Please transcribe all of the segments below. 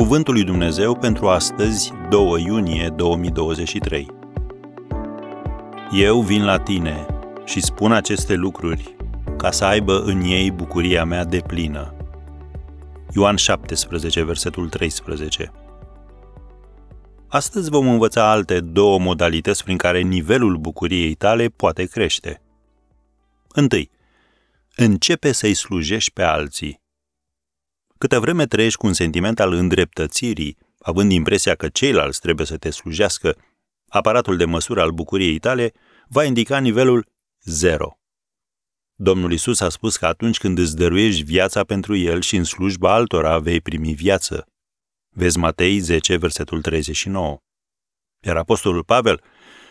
Cuvântul lui Dumnezeu pentru astăzi, 2 iunie 2023. Eu vin la tine și spun aceste lucruri ca să aibă în ei bucuria mea de plină. Ioan 17, versetul 13. Astăzi vom învăța alte două modalități prin care nivelul bucuriei tale poate crește. Întâi, începe să-i slujești pe alții. Câtă vreme trăiești cu un sentiment al îndreptățirii, având impresia că ceilalți trebuie să te slujească, aparatul de măsură al bucuriei tale va indica nivelul 0. Domnul Isus a spus că atunci când îți dăruiești viața pentru El și în slujba altora vei primi viață. Vezi Matei 10, versetul 39. Iar Apostolul Pavel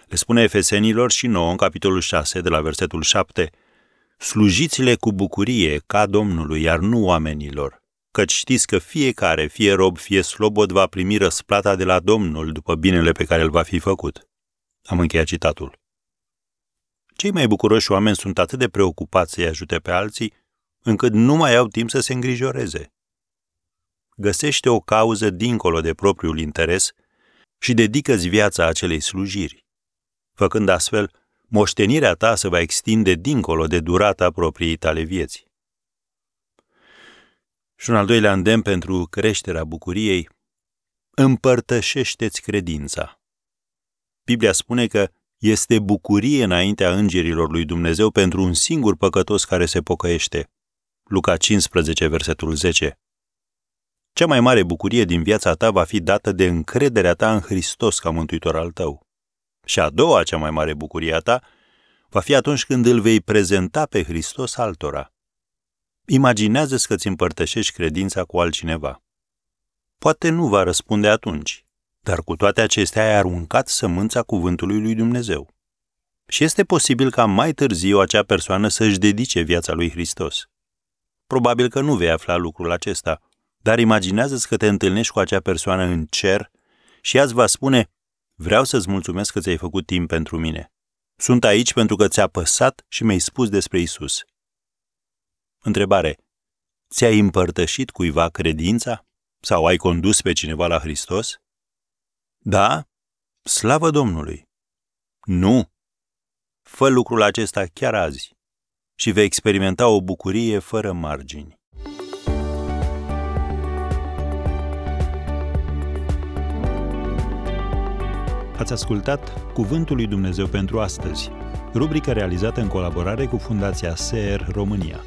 le spune efesenilor și nouă în capitolul 6, de la versetul 7, Slujiți-le cu bucurie ca Domnului, iar nu oamenilor, căci știți că fiecare, fie rob, fie slobod, va primi răsplata de la Domnul după binele pe care îl va fi făcut. Am încheiat citatul. Cei mai bucuroși oameni sunt atât de preocupați să-i ajute pe alții, încât nu mai au timp să se îngrijoreze. Găsește o cauză dincolo de propriul interes și dedică-ți viața acelei slujiri. Făcând astfel, moștenirea ta se va extinde dincolo de durata propriei tale vieți. Și un al doilea îndemn pentru creșterea bucuriei, împărtășește-ți credința. Biblia spune că este bucurie înaintea îngerilor lui Dumnezeu pentru un singur păcătos care se pocăiește. Luca 15, versetul 10. Cea mai mare bucurie din viața ta va fi dată de încrederea ta în Hristos ca mântuitor al tău. Și a doua cea mai mare bucurie a ta va fi atunci când îl vei prezenta pe Hristos altora. Imaginează-ți că îți împărtășești credința cu altcineva. Poate nu va răspunde atunci, dar cu toate acestea ai aruncat sămânța cuvântului lui Dumnezeu. Și este posibil ca mai târziu acea persoană să-și dedice viața lui Hristos. Probabil că nu vei afla lucrul acesta, dar imaginează-ți că te întâlnești cu acea persoană în cer și ea îți va spune, vreau să-ți mulțumesc că ți-ai făcut timp pentru mine. Sunt aici pentru că ți-a păsat și mi-ai spus despre Isus. Întrebare. Ți-ai împărtășit cuiva credința? Sau ai condus pe cineva la Hristos? Da? Slavă Domnului! Nu! Fă lucrul acesta chiar azi și vei experimenta o bucurie fără margini. Ați ascultat Cuvântul lui Dumnezeu pentru astăzi, rubrica realizată în colaborare cu Fundația SER România.